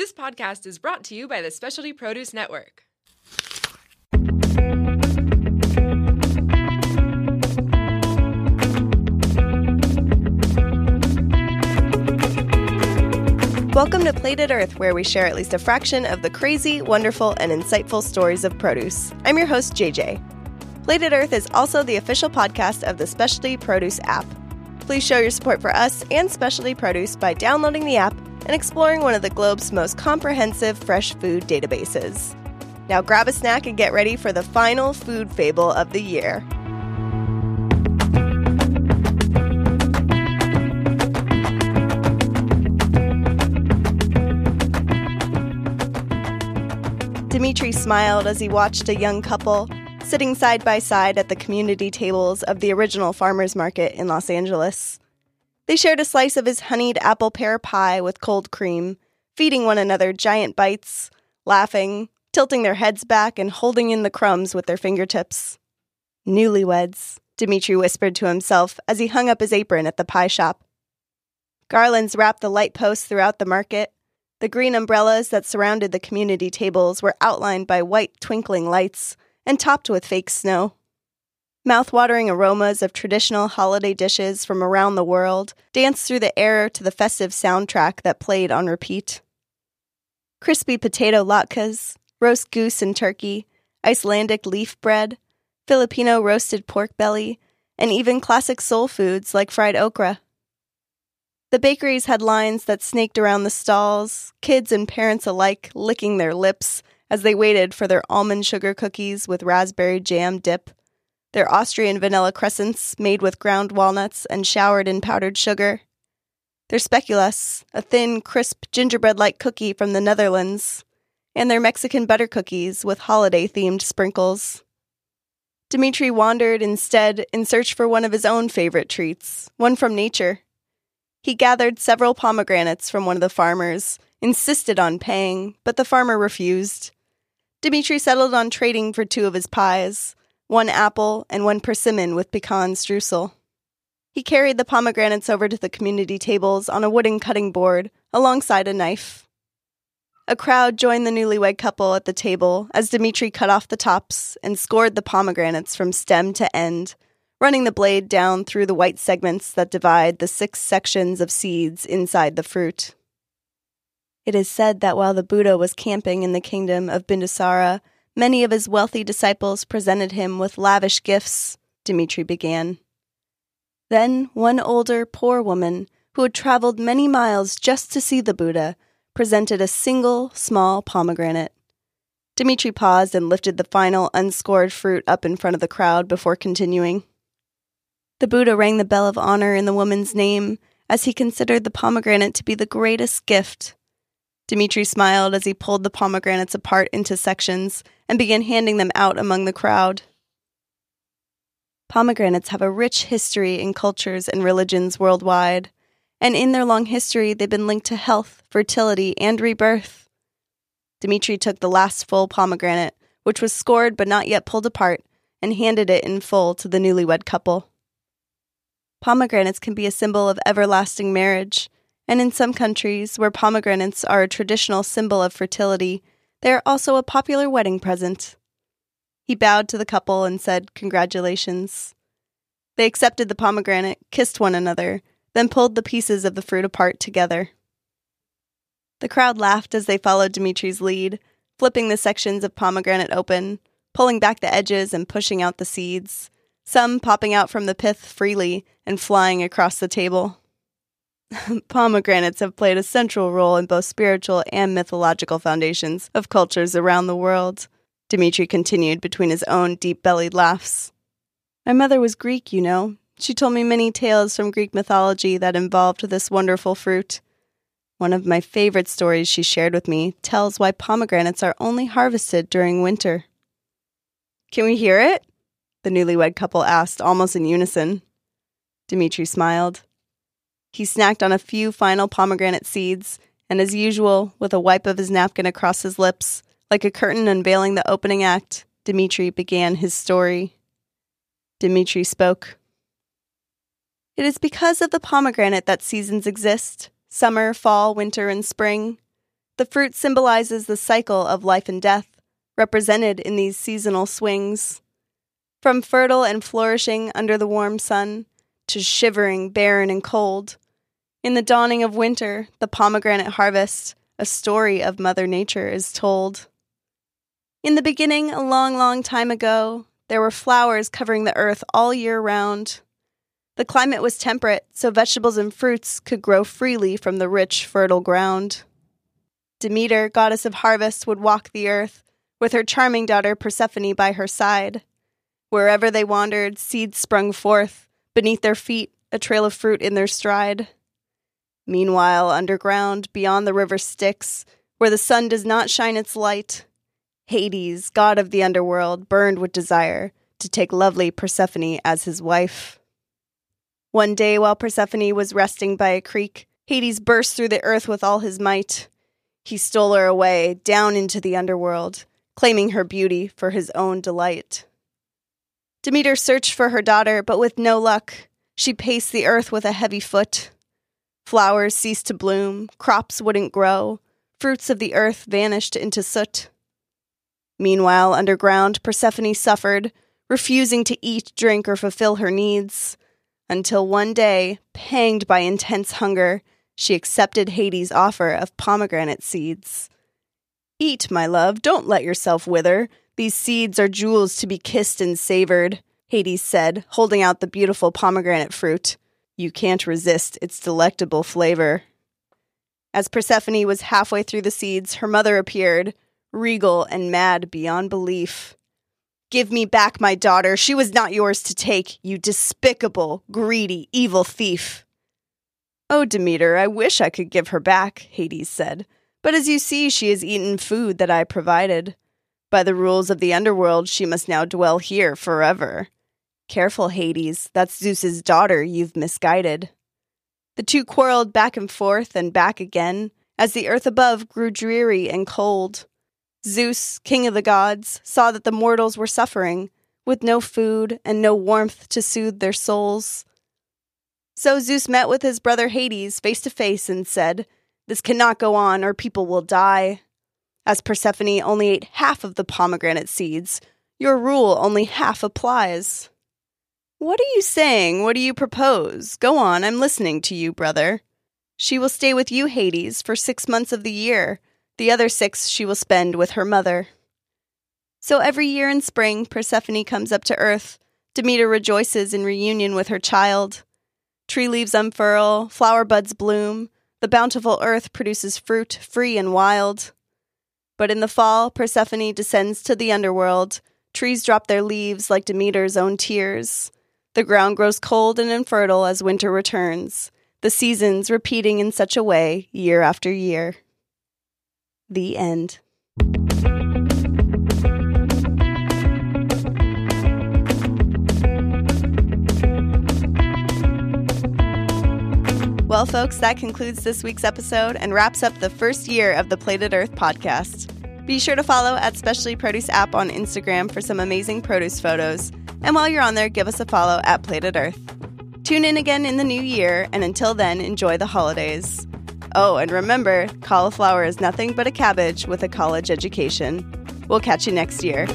This podcast is brought to you by the Specialty Produce Network. Welcome to Plated Earth, where we share at least a fraction of the crazy, wonderful, and insightful stories of produce. I'm your host, JJ. Plated Earth is also the official podcast of the Specialty Produce app. Please show your support for us and Specialty Produce by downloading the app and exploring one of the globe's most comprehensive fresh food databases. Now grab a snack and get ready for the final food fable of the year. Dimitri smiled as he watched a young couple sitting side by side at the community tables of the original farmers market in Los Angeles. They shared a slice of his honeyed apple pear pie with cold cream, feeding one another giant bites, laughing, tilting their heads back, and holding in the crumbs with their fingertips. Newlyweds, Dimitri whispered to himself as he hung up his apron at the pie shop. Garlands wrapped the light posts throughout the market. The green umbrellas that surrounded the community tables were outlined by white twinkling lights and topped with fake snow. Mouth-watering aromas of traditional holiday dishes from around the world danced through the air to the festive soundtrack that played on repeat. Crispy potato latkes, roast goose and turkey, Icelandic leaf bread, Filipino roasted pork belly, and even classic soul foods like fried okra. The bakeries had lines that snaked around the stalls, kids and parents alike licking their lips as they waited for their almond sugar cookies with raspberry jam dip their Austrian vanilla crescents made with ground walnuts and showered in powdered sugar, their speculoos, a thin, crisp gingerbread like cookie from the Netherlands, and their Mexican butter cookies with holiday themed sprinkles. Dimitri wandered instead in search for one of his own favorite treats, one from nature. He gathered several pomegranates from one of the farmers, insisted on paying, but the farmer refused. Dimitri settled on trading for two of his pies, one apple, and one persimmon with pecan streusel. He carried the pomegranates over to the community tables on a wooden cutting board alongside a knife. A crowd joined the newlywed couple at the table as Dimitri cut off the tops and scored the pomegranates from stem to end, running the blade down through the white segments that divide the six sections of seeds inside the fruit. It is said that while the Buddha was camping in the kingdom of Bindusara, Many of his wealthy disciples presented him with lavish gifts, Dimitri began. Then one older, poor woman, who had traveled many miles just to see the Buddha, presented a single small pomegranate. Dimitri paused and lifted the final unscored fruit up in front of the crowd before continuing. The Buddha rang the bell of honor in the woman's name as he considered the pomegranate to be the greatest gift Dimitri smiled as he pulled the pomegranates apart into sections and began handing them out among the crowd. Pomegranates have a rich history in cultures and religions worldwide, and in their long history, they've been linked to health, fertility, and rebirth. Dimitri took the last full pomegranate, which was scored but not yet pulled apart, and handed it in full to the newlywed couple. Pomegranates can be a symbol of everlasting marriage and in some countries, where pomegranates are a traditional symbol of fertility, they are also a popular wedding present. He bowed to the couple and said, Congratulations. They accepted the pomegranate, kissed one another, then pulled the pieces of the fruit apart together. The crowd laughed as they followed Dimitri's lead, flipping the sections of pomegranate open, pulling back the edges and pushing out the seeds, some popping out from the pith freely and flying across the table. Pomegranates have played a central role in both spiritual and mythological foundations of cultures around the world, Dimitri continued between his own deep bellied laughs. My mother was Greek, you know. She told me many tales from Greek mythology that involved this wonderful fruit. One of my favorite stories she shared with me tells why pomegranates are only harvested during winter. Can we hear it? The newlywed couple asked, almost in unison. Dimitri smiled. He snacked on a few final pomegranate seeds, and as usual, with a wipe of his napkin across his lips, like a curtain unveiling the opening act, Dimitri began his story. Dimitri spoke. It is because of the pomegranate that seasons exist summer, fall, winter, and spring. the fruit symbolizes the cycle of life and death, represented in these seasonal swings. From fertile and flourishing under the warm sun to shivering, barren, and cold. In the dawning of winter, the pomegranate harvest, a story of Mother Nature is told. In the beginning, a long, long time ago, there were flowers covering the earth all year round. The climate was temperate, so vegetables and fruits could grow freely from the rich, fertile ground. Demeter, goddess of harvest, would walk the earth, with her charming daughter Persephone by her side. Wherever they wandered, seeds sprung forth, beneath their feet, a trail of fruit in their stride. Meanwhile, underground, beyond the river Styx, where the sun does not shine its light, Hades, god of the underworld, burned with desire to take lovely Persephone as his wife. One day, while Persephone was resting by a creek, Hades burst through the earth with all his might. He stole her away, down into the underworld, claiming her beauty for his own delight. Demeter searched for her daughter, but with no luck. She paced the earth with a heavy foot. Flowers ceased to bloom, crops wouldn't grow, fruits of the earth vanished into soot. Meanwhile, underground, Persephone suffered, refusing to eat, drink, or fulfill her needs, until one day, panged by intense hunger, she accepted Hades' offer of pomegranate seeds. Eat, my love, don't let yourself wither. These seeds are jewels to be kissed and savored, Hades said, holding out the beautiful pomegranate fruit. You can't resist its delectable flavor. As Persephone was halfway through the seeds, her mother appeared, regal and mad beyond belief. Give me back my daughter. She was not yours to take, you despicable, greedy, evil thief. Oh, Demeter, I wish I could give her back, Hades said. But as you see, she has eaten food that I provided. By the rules of the underworld, she must now dwell here forever. Careful, Hades, that's Zeus's daughter you've misguided. The two quarreled back and forth and back again, as the earth above grew dreary and cold. Zeus, king of the gods, saw that the mortals were suffering, with no food and no warmth to soothe their souls. So Zeus met with his brother Hades face to face and said, This cannot go on, or people will die. As Persephone only ate half of the pomegranate seeds, your rule only half applies. What are you saying? What do you propose? Go on, I'm listening to you, brother. She will stay with you, Hades, for six months of the year. The other six she will spend with her mother. So every year in spring, Persephone comes up to earth. Demeter rejoices in reunion with her child. Tree leaves unfurl, flower buds bloom, the bountiful earth produces fruit free and wild. But in the fall, Persephone descends to the underworld. Trees drop their leaves like Demeter's own tears. The ground grows cold and infertile as winter returns, the seasons repeating in such a way year after year. The end. Well, folks, that concludes this week's episode and wraps up the first year of the Plated Earth podcast. Be sure to follow at Specialty Produce app on Instagram for some amazing produce photos and while you're on there, give us a follow at Plated Earth. Tune in again in the new year, and until then, enjoy the holidays. Oh, and remember, cauliflower is nothing but a cabbage with a college education. We'll catch you next year.